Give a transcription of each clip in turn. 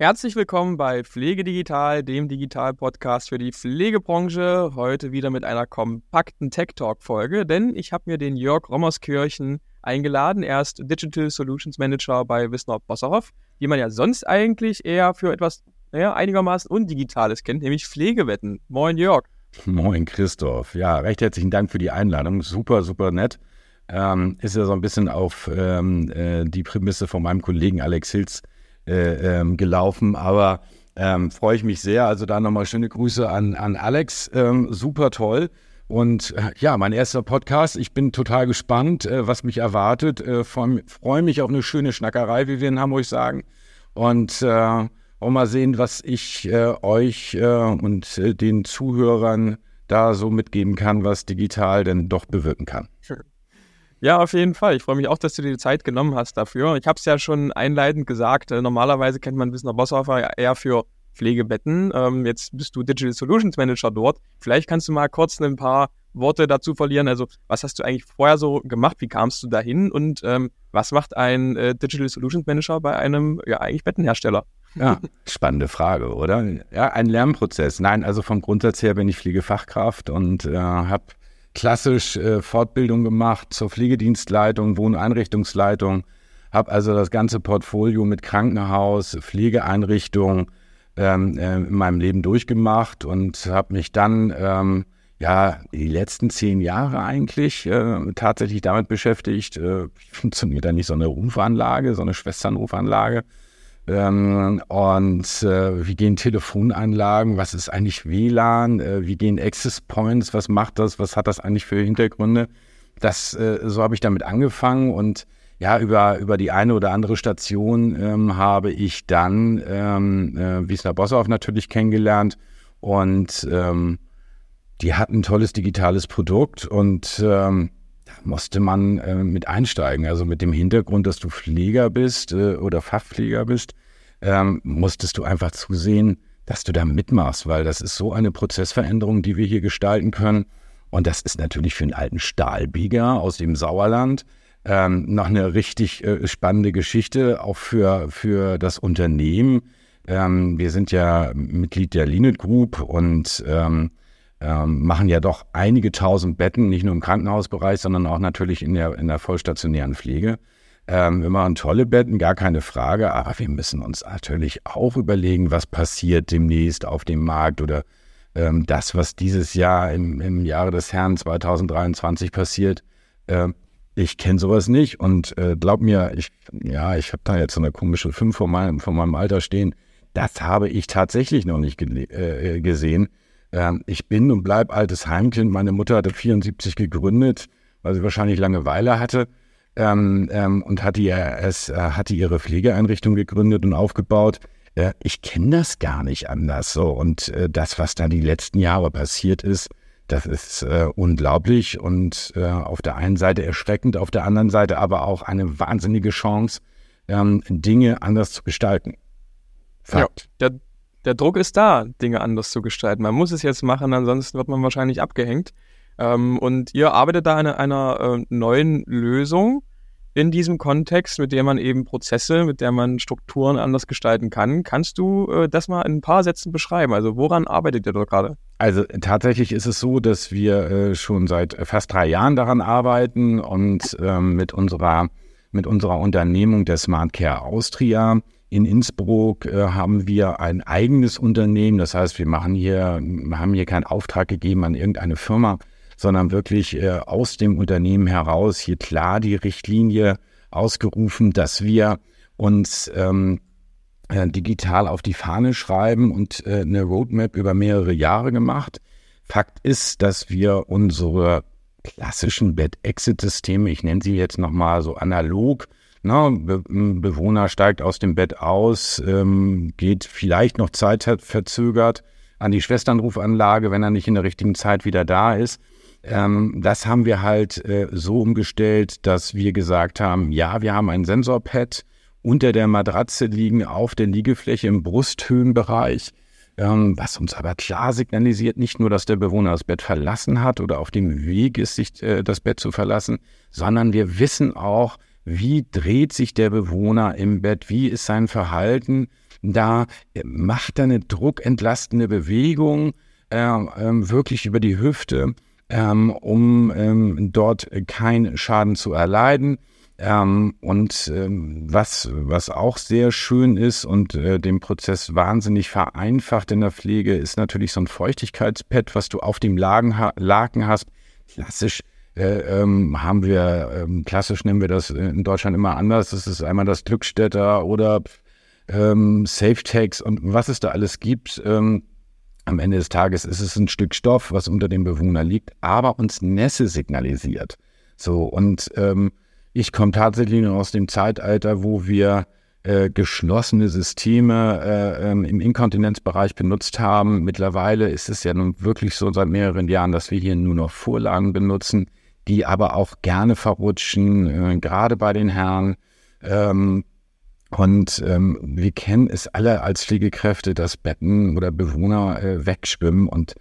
Herzlich willkommen bei Pflege Digital, dem Digital-Podcast für die Pflegebranche. Heute wieder mit einer kompakten Tech Talk-Folge, denn ich habe mir den Jörg Rommerskirchen eingeladen. Er ist Digital Solutions Manager bei Wisnor Bosserhoff, die man ja sonst eigentlich eher für etwas naja, einigermaßen Undigitales kennt, nämlich Pflegewetten. Moin Jörg. Moin Christoph. Ja, recht herzlichen Dank für die Einladung. Super, super nett. Ähm, ist ja so ein bisschen auf ähm, äh, die Prämisse von meinem Kollegen Alex Hilz äh, ähm, gelaufen, aber ähm, freue ich mich sehr. Also da nochmal schöne Grüße an, an Alex. Ähm, super toll. Und äh, ja, mein erster Podcast. Ich bin total gespannt, äh, was mich erwartet. Äh, freue mich auf eine schöne Schnackerei, wie wir in Hamburg sagen. Und äh, auch mal sehen, was ich äh, euch äh, und äh, den Zuhörern da so mitgeben kann, was digital denn doch bewirken kann. Ja, auf jeden Fall. Ich freue mich auch, dass du dir die Zeit genommen hast dafür. Ich habe es ja schon einleitend gesagt, äh, normalerweise kennt man Wissner Bosshofer eher für Pflegebetten. Ähm, jetzt bist du Digital Solutions Manager dort. Vielleicht kannst du mal kurz ein paar Worte dazu verlieren. Also, was hast du eigentlich vorher so gemacht? Wie kamst du dahin? Und ähm, was macht ein äh, Digital Solutions Manager bei einem, ja, eigentlich Bettenhersteller? Ja, spannende Frage, oder? Ja, ein Lernprozess. Nein, also vom Grundsatz her bin ich Pflegefachkraft und äh, habe klassisch äh, Fortbildung gemacht zur Pflegedienstleitung, Wohneinrichtungsleitung, habe also das ganze Portfolio mit Krankenhaus, Pflegeeinrichtung ähm, äh, in meinem Leben durchgemacht und habe mich dann ähm, ja die letzten zehn Jahre eigentlich äh, tatsächlich damit beschäftigt. Äh, funktioniert da nicht so eine Rufanlage, so eine Schwesternrufanlage? Ähm, und äh, wie gehen Telefonanlagen? Was ist eigentlich WLAN? Äh, wie gehen Access Points? Was macht das? Was hat das eigentlich für Hintergründe? Das, äh, so habe ich damit angefangen und ja, über, über die eine oder andere Station ähm, habe ich dann ähm, äh, Wiesner Bossoff natürlich kennengelernt und ähm, die hatten ein tolles digitales Produkt und ähm, musste man äh, mit einsteigen. Also mit dem Hintergrund, dass du Pfleger bist äh, oder Fachpfleger bist, ähm, musstest du einfach zusehen, dass du da mitmachst, weil das ist so eine Prozessveränderung, die wir hier gestalten können. Und das ist natürlich für einen alten Stahlbieger aus dem Sauerland ähm, noch eine richtig äh, spannende Geschichte, auch für, für das Unternehmen. Ähm, wir sind ja Mitglied der Linet Group und ähm, ähm, machen ja doch einige tausend Betten, nicht nur im Krankenhausbereich, sondern auch natürlich in der, in der vollstationären Pflege. Ähm, wir machen tolle Betten, gar keine Frage, aber wir müssen uns natürlich auch überlegen, was passiert demnächst auf dem Markt oder ähm, das, was dieses Jahr im, im Jahre des Herrn 2023 passiert. Äh, ich kenne sowas nicht und äh, glaub mir, ich, ja, ich habe da jetzt so eine komische 5 von meinem, von meinem Alter stehen. Das habe ich tatsächlich noch nicht äh, gesehen. Ähm, ich bin und bleib altes Heimkind. Meine Mutter hatte 74 gegründet, weil sie wahrscheinlich Langeweile hatte. Ähm, ähm, und hatte, ja, es, äh, hatte ihre Pflegeeinrichtung gegründet und aufgebaut. Äh, ich kenne das gar nicht anders so. Und äh, das, was da die letzten Jahre passiert ist, das ist äh, unglaublich und äh, auf der einen Seite erschreckend, auf der anderen Seite aber auch eine wahnsinnige Chance, ähm, Dinge anders zu gestalten. Fakt. Ja, der, Druck ist da, Dinge anders zu gestalten. Man muss es jetzt machen, ansonsten wird man wahrscheinlich abgehängt. Ähm, und ihr arbeitet da an einer, äh, neuen Lösung in diesem Kontext, mit der man eben Prozesse, mit der man Strukturen anders gestalten kann. Kannst du äh, das mal in ein paar Sätzen beschreiben? Also woran arbeitet ihr dort gerade? Also tatsächlich ist es so, dass wir äh, schon seit fast drei Jahren daran arbeiten und ähm, mit unserer mit unserer Unternehmung der Smart Care Austria in Innsbruck äh, haben wir ein eigenes Unternehmen. Das heißt, wir machen hier, haben hier keinen Auftrag gegeben an irgendeine Firma, sondern wirklich äh, aus dem Unternehmen heraus hier klar die Richtlinie ausgerufen, dass wir uns ähm, äh, digital auf die Fahne schreiben und äh, eine Roadmap über mehrere Jahre gemacht. Fakt ist, dass wir unsere klassischen Bed-Exit-Systeme, ich nenne sie jetzt nochmal so analog, na, Be Bewohner steigt aus dem Bett aus, ähm, geht vielleicht noch zeitverzögert an die Schwesternrufanlage, wenn er nicht in der richtigen Zeit wieder da ist. Ähm, das haben wir halt äh, so umgestellt, dass wir gesagt haben, ja, wir haben ein Sensorpad unter der Matratze liegen auf der Liegefläche im Brusthöhenbereich, ähm, was uns aber klar signalisiert, nicht nur, dass der Bewohner das Bett verlassen hat oder auf dem Weg ist, sich äh, das Bett zu verlassen, sondern wir wissen auch, wie dreht sich der Bewohner im Bett, wie ist sein Verhalten da, macht er eine druckentlastende Bewegung, äh, äh, wirklich über die Hüfte, ähm, um ähm, dort keinen Schaden zu erleiden. Ähm, und ähm, was, was auch sehr schön ist und äh, den Prozess wahnsinnig vereinfacht in der Pflege, ist natürlich so ein Feuchtigkeitspad, was du auf dem Laken, Laken hast. Klassisch äh, ähm, haben wir, ähm, klassisch nennen wir das in Deutschland immer anders. Das ist einmal das Glückstätter oder ähm, Safe Tags und was es da alles gibt. Ähm, am Ende des Tages ist es ein Stück Stoff, was unter dem Bewohner liegt, aber uns Nässe signalisiert. So, und ähm, ich komme tatsächlich noch aus dem Zeitalter, wo wir äh, geschlossene Systeme äh, ähm, im Inkontinenzbereich benutzt haben. Mittlerweile ist es ja nun wirklich so seit mehreren Jahren, dass wir hier nur noch Vorlagen benutzen, die aber auch gerne verrutschen, äh, gerade bei den Herren. Ähm, und ähm, wir kennen es alle als Pflegekräfte, dass Betten oder Bewohner äh, wegschwimmen und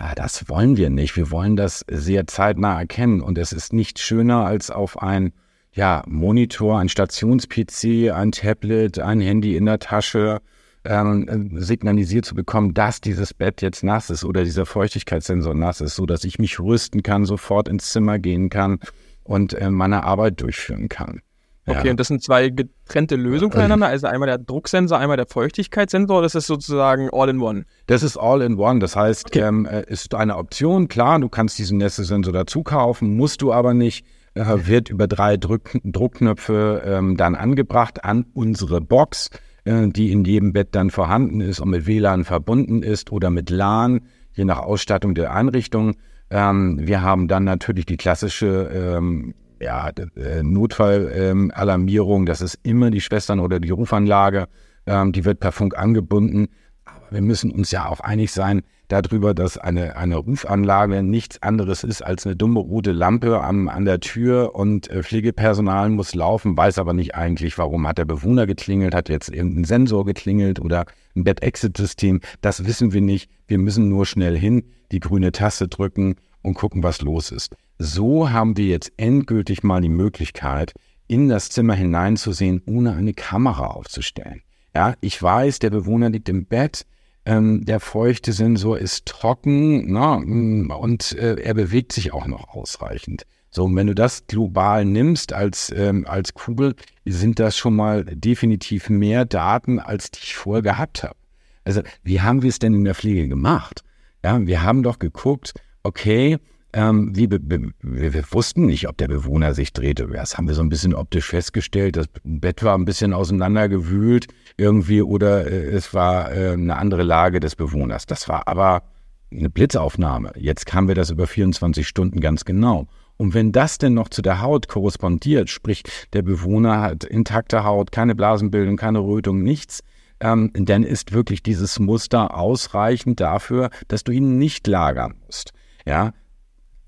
ja, das wollen wir nicht. Wir wollen das sehr zeitnah erkennen und es ist nicht schöner als auf ein ja, Monitor, ein Stations-PC, ein Tablet, ein Handy in der Tasche ähm, signalisiert zu bekommen, dass dieses Bett jetzt nass ist oder dieser Feuchtigkeitssensor nass ist, so dass ich mich rüsten kann, sofort ins Zimmer gehen kann und äh, meine Arbeit durchführen kann. Okay, ja. und das sind zwei getrennte Lösungen voneinander, also einmal der Drucksensor, einmal der Feuchtigkeitssensor, das ist sozusagen All-in-One. Das ist All-in-One, das heißt, okay. ähm, äh, ist eine Option, klar, du kannst diesen Nässe-Sensor dazu kaufen, musst du aber nicht äh, wird über drei Druck, Druckknöpfe ähm, dann angebracht an unsere Box, äh, die in jedem Bett dann vorhanden ist und mit WLAN verbunden ist oder mit LAN, je nach Ausstattung der Einrichtung. Ähm, wir haben dann natürlich die klassische ähm, ja, äh, Notfallalarmierung, das ist immer die Schwestern oder die Rufanlage, ähm, die wird per Funk angebunden. Aber wir müssen uns ja auch einig sein, darüber, dass eine, eine Rufanlage nichts anderes ist als eine dumme rote Lampe am, an der Tür und äh, Pflegepersonal muss laufen, weiß aber nicht eigentlich, warum hat der Bewohner geklingelt, hat jetzt irgendein Sensor geklingelt oder ein Bed-Exit-System. Das wissen wir nicht. Wir müssen nur schnell hin, die grüne Taste drücken und gucken, was los ist. So haben wir jetzt endgültig mal die Möglichkeit, in das Zimmer hineinzusehen, ohne eine Kamera aufzustellen. Ja, ich weiß, der Bewohner liegt im Bett, ähm, der feuchte Sensor ist trocken na, mm, und äh, er bewegt sich auch noch ausreichend. So, und wenn du das global nimmst als, ähm, als Kugel, sind das schon mal definitiv mehr Daten, als ich vorher gehabt habe. Also, wie haben wir es denn in der Pflege gemacht? Ja, wir haben doch geguckt, okay, ähm, wie wir, wir, wussten nicht, ob der Bewohner sich drehte. Das haben wir so ein bisschen optisch festgestellt. Das Bett war ein bisschen auseinandergewühlt irgendwie oder äh, es war äh, eine andere Lage des Bewohners. Das war aber eine Blitzaufnahme. Jetzt haben wir das über 24 Stunden ganz genau. Und wenn das denn noch zu der Haut korrespondiert, sprich der Bewohner hat intakte Haut, keine Blasenbildung, keine Rötung, nichts, ähm, dann ist wirklich dieses Muster ausreichend dafür, dass du ihn nicht lagern musst. Ja,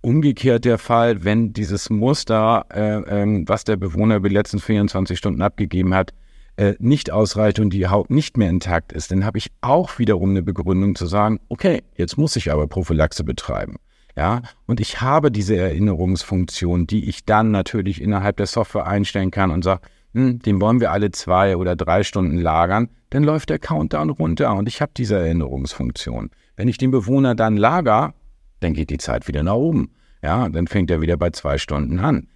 umgekehrt der Fall, wenn dieses Muster, äh, äh, was der Bewohner über die letzten 24 Stunden abgegeben hat, äh, nicht ausreicht und die Haut nicht mehr intakt ist, dann habe ich auch wiederum eine Begründung zu sagen, okay, jetzt muss ich aber Prophylaxe betreiben. Ja, und ich habe diese Erinnerungsfunktion, die ich dann natürlich innerhalb der Software einstellen kann und sage, hm, den wollen wir alle zwei oder drei Stunden lagern, dann läuft der Countdown runter und ich habe diese Erinnerungsfunktion. Wenn ich den Bewohner dann lager, dann geht die Zeit wieder nach oben. Ja, dann fängt er wieder bei zwei Stunden an.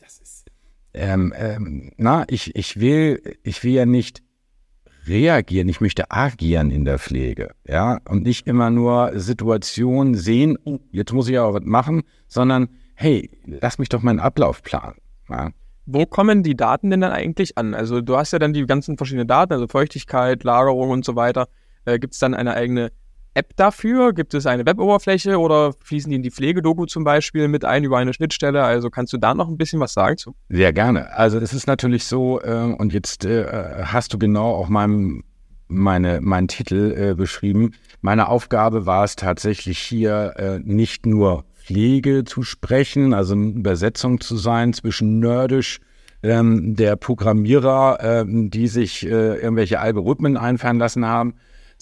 Das ist, ähm, ähm, na, ich, ich will, ich will ja nicht reagieren, ich möchte agieren in der Pflege, ja, und nicht immer nur Situationen sehen, oh, jetzt muss ich aber was machen, sondern hey, lass mich doch meinen Ablauf planen. Ja. Wo kommen die Daten denn dann eigentlich an? Also du hast ja dann die ganzen verschiedenen Daten, also Feuchtigkeit, Lagerung und so weiter. Äh, Gibt es dann eine eigene App dafür? Gibt es eine Weboberfläche oder fließen die in die Pflegedoku zum Beispiel mit ein über eine Schnittstelle? Also kannst du da noch ein bisschen was sagen zu? Sehr gerne. Also es ist natürlich so, äh, und jetzt äh, hast du genau auch meinem, meine, meinen Titel äh, beschrieben. Meine Aufgabe war es tatsächlich hier äh, nicht nur Pflege zu sprechen, also eine Übersetzung zu sein zwischen nerdisch ähm, der Programmierer, äh, die sich äh, irgendwelche Algorithmen einfallen lassen haben,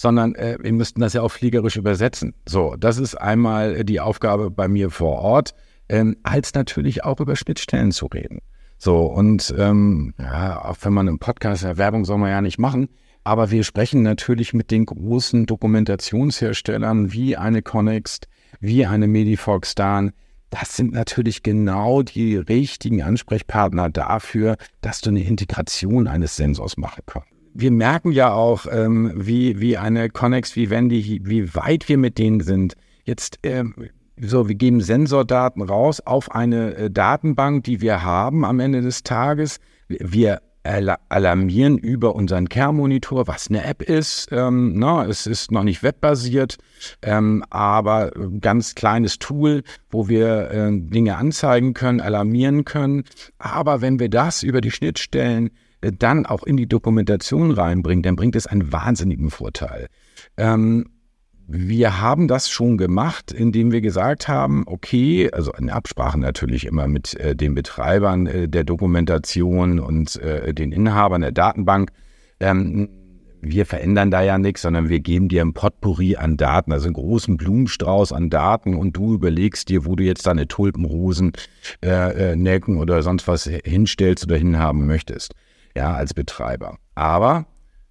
sondern äh, wir müssten das ja auch fliegerisch übersetzen. So, das ist einmal die Aufgabe bei mir vor Ort, ähm, als natürlich auch über Schnittstellen zu reden. So, und ähm, ja, auch wenn man im Podcast Werbung soll man ja nicht machen, aber wir sprechen natürlich mit den großen Dokumentationsherstellern wie eine Connext, wie eine Medifox-Dan. Das sind natürlich genau die richtigen Ansprechpartner dafür, dass du eine Integration eines Sensors machen kannst. Wir merken ja auch, ähm, wie, wie eine Connex, wie Wendy, wie weit wir mit denen sind. Jetzt, ähm, so, wir geben Sensordaten raus auf eine äh, Datenbank, die wir haben am Ende des Tages. Wir alarmieren über unseren Care-Monitor, was eine App ist. Ähm, na, es ist noch nicht webbasiert, ähm, aber ganz kleines Tool, wo wir äh, Dinge anzeigen können, alarmieren können. Aber wenn wir das über die Schnittstellen dann auch in die Dokumentation reinbringen, dann bringt es einen wahnsinnigen Vorteil. Ähm, wir haben das schon gemacht, indem wir gesagt haben, okay, also in Absprache natürlich immer mit äh, den Betreibern äh, der Dokumentation und äh, den Inhabern der Datenbank. Ähm, wir verändern da ja nichts, sondern wir geben dir ein Potpourri an Daten, also einen großen Blumenstrauß an Daten und du überlegst dir, wo du jetzt deine Tulpenrosen, äh, äh, Nelken oder sonst was hinstellst oder hinhaben möchtest, ja, als Betreiber. Aber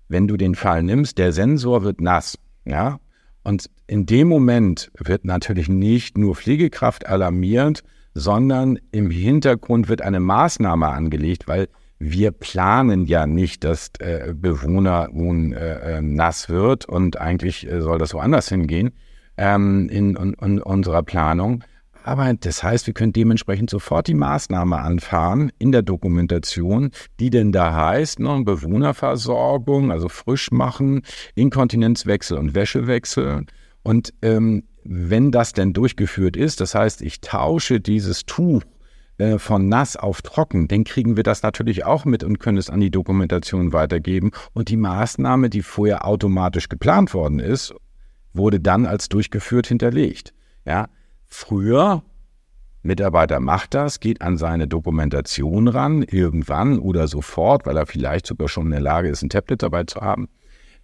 wenn du den Fall nimmst, der Sensor wird nass, ja, und in dem Moment wird natürlich nicht nur Pflegekraft alarmiert, sondern im Hintergrund wird eine Maßnahme angelegt, weil wir planen ja nicht, dass äh, Bewohner nun äh, äh, nass wird und eigentlich äh, soll das woanders hingehen ähm, in, in, in unserer Planung. Aber das heißt, wir können dementsprechend sofort die Maßnahme anfahren in der Dokumentation, die denn da heißt, ne, Bewohnerversorgung, also frisch machen, Inkontinenzwechsel und Wäschewechsel. Und ähm, wenn das denn durchgeführt ist, das heißt, ich tausche dieses Tuch äh, von nass auf trocken, dann kriegen wir das natürlich auch mit und können es an die Dokumentation weitergeben. Und die Maßnahme, die vorher automatisch geplant worden ist, wurde dann als durchgeführt hinterlegt. Ja, Früher, Mitarbeiter macht das, geht an seine Dokumentation ran, irgendwann oder sofort, weil er vielleicht sogar schon in der Lage ist, ein Tablet dabei zu haben,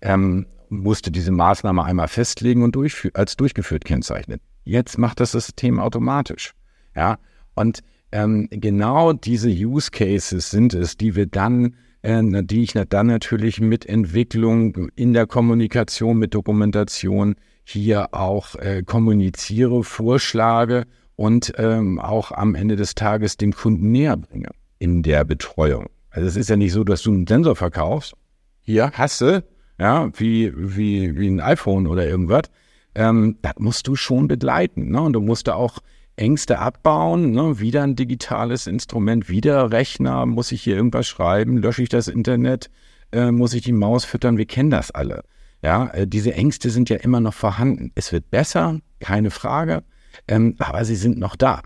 ähm, musste diese Maßnahme einmal festlegen und durchfü als durchgeführt kennzeichnen. Jetzt macht das System automatisch. Ja, und ähm, genau diese Use Cases sind es, die wir dann äh, die ich dann natürlich mit Entwicklung in der Kommunikation, mit Dokumentation hier auch äh, kommuniziere, vorschlage und ähm, auch am Ende des Tages dem Kunden näher bringe in der Betreuung. Also es ist ja nicht so, dass du einen Sensor verkaufst. Hier hast du, ja, wie, wie, wie ein iPhone oder irgendwas. Ähm, das musst du schon begleiten. Ne? Und du musst da auch Ängste abbauen. Ne? Wieder ein digitales Instrument, wieder Rechner. Muss ich hier irgendwas schreiben? Lösche ich das Internet? Äh, muss ich die Maus füttern? Wir kennen das alle. Ja, äh, diese Ängste sind ja immer noch vorhanden. Es wird besser, keine Frage, ähm, aber sie sind noch da.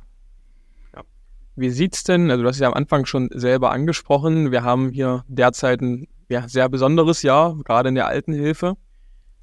Wie sieht's denn, also du hast ja am Anfang schon selber angesprochen, wir haben hier derzeit ein ja, sehr besonderes Jahr, gerade in der Altenhilfe,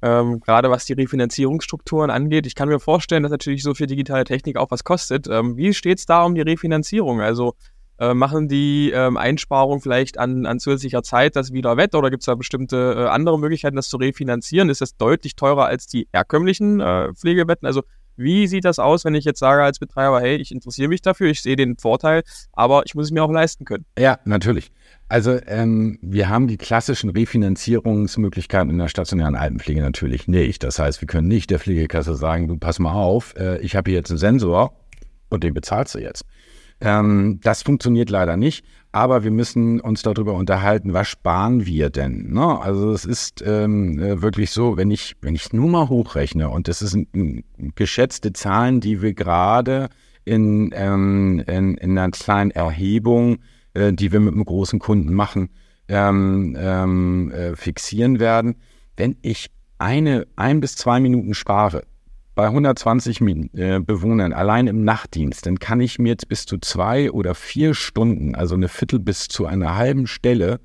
ähm, gerade was die Refinanzierungsstrukturen angeht. Ich kann mir vorstellen, dass natürlich so viel digitale Technik auch was kostet. Ähm, wie steht's da um die Refinanzierung? Also äh, machen die ähm, Einsparung vielleicht an, an zusätzlicher Zeit das wieder wett oder gibt es da bestimmte äh, andere Möglichkeiten, das zu refinanzieren? Ist das deutlich teurer als die herkömmlichen äh, Pflegebetten? Also wie sieht das aus, wenn ich jetzt sage als Betreiber, hey, ich interessiere mich dafür, ich sehe den Vorteil, aber ich muss es mir auch leisten können? Ja, natürlich. Also ähm, wir haben die klassischen Refinanzierungsmöglichkeiten in der stationären Altenpflege natürlich nicht. Das heißt, wir können nicht der Pflegekasse sagen, du pass mal auf, äh, ich habe hier jetzt einen Sensor und den bezahlst du jetzt. Ähm, das funktioniert leider nicht, aber wir müssen uns darüber unterhalten, was sparen wir denn? Ne? Also es ist ähm, äh, wirklich so, wenn ich, wenn ich nur mal hochrechne, und das sind geschätzte Zahlen, die wir gerade in, ähm, in, in einer kleinen Erhebung, äh, die wir mit einem großen Kunden machen, ähm, ähm, äh, fixieren werden. Wenn ich eine, ein bis zwei Minuten spare, bei 120 äh, Bewohnern allein im Nachtdienst, dann kann ich mir jetzt bis zu zwei oder vier Stunden, also eine Viertel bis zu einer halben Stelle,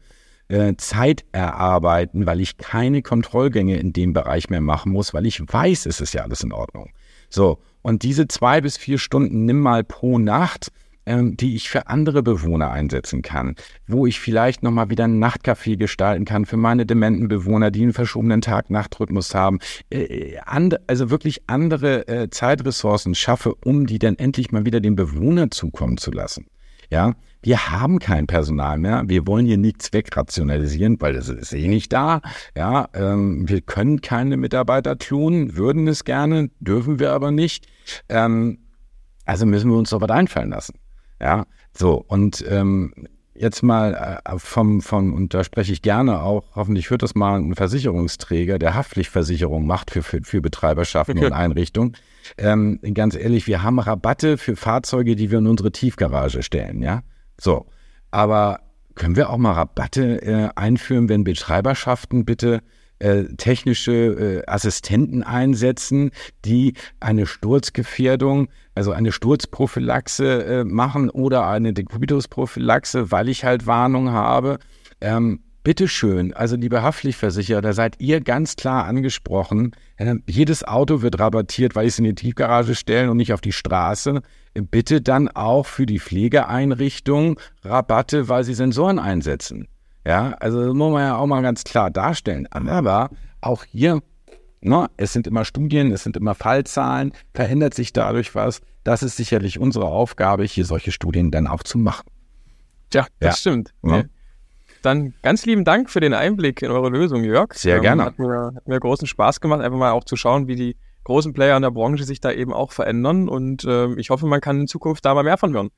äh, Zeit erarbeiten, weil ich keine Kontrollgänge in dem Bereich mehr machen muss, weil ich weiß, es ist ja alles in Ordnung. So, und diese zwei bis vier Stunden nimm mal pro Nacht, ähm, die ich für andere Bewohner einsetzen kann, wo ich vielleicht nochmal wieder ein Nachtcafé gestalten kann für meine dementen Bewohner, die einen verschobenen Tag-Nacht-Rhythmus haben, äh, also wirklich andere äh, Zeitressourcen schaffe, um die dann endlich mal wieder dem Bewohner zukommen zu lassen. Ja, wir haben kein Personal mehr. Wir wollen hier nichts wegrationalisieren, weil es ist eh nicht da. Ja, ähm, wir können keine Mitarbeiter tun, würden es gerne, dürfen wir aber nicht. Ähm, also müssen wir uns doch was einfallen lassen. Ja, so und ähm, jetzt mal äh, vom, vom, und da spreche ich gerne auch, hoffentlich hört das mal ein Versicherungsträger, der Haftpflichtversicherung macht für, für, für Betreiberschaften okay. und Einrichtungen. Ähm, ganz ehrlich, wir haben Rabatte für Fahrzeuge, die wir in unsere Tiefgarage stellen, ja. So. Aber können wir auch mal Rabatte äh, einführen, wenn Betreiberschaften bitte äh, technische äh, Assistenten einsetzen, die eine Sturzgefährdung, also eine Sturzprophylaxe äh, machen oder eine Dekubitusprophylaxe, weil ich halt Warnung habe. Ähm, Bitteschön, also liebe Haftpflichtversicherer, da seid ihr ganz klar angesprochen. Äh, jedes Auto wird rabattiert, weil ich es in die Tiefgarage stellen und nicht auf die Straße. Bitte dann auch für die Pflegeeinrichtung Rabatte, weil sie Sensoren einsetzen. Ja, also das muss man ja auch mal ganz klar darstellen. Aber auch hier, ne, es sind immer Studien, es sind immer Fallzahlen, verändert sich dadurch was. Das ist sicherlich unsere Aufgabe, hier solche Studien dann auch zu machen. Ja, das ja. stimmt. Ja. Dann ganz lieben Dank für den Einblick in eure Lösung, Jörg. Sehr ähm, gerne. Hat mir, hat mir großen Spaß gemacht, einfach mal auch zu schauen, wie die großen Player in der Branche sich da eben auch verändern. Und äh, ich hoffe, man kann in Zukunft da mal mehr von hören.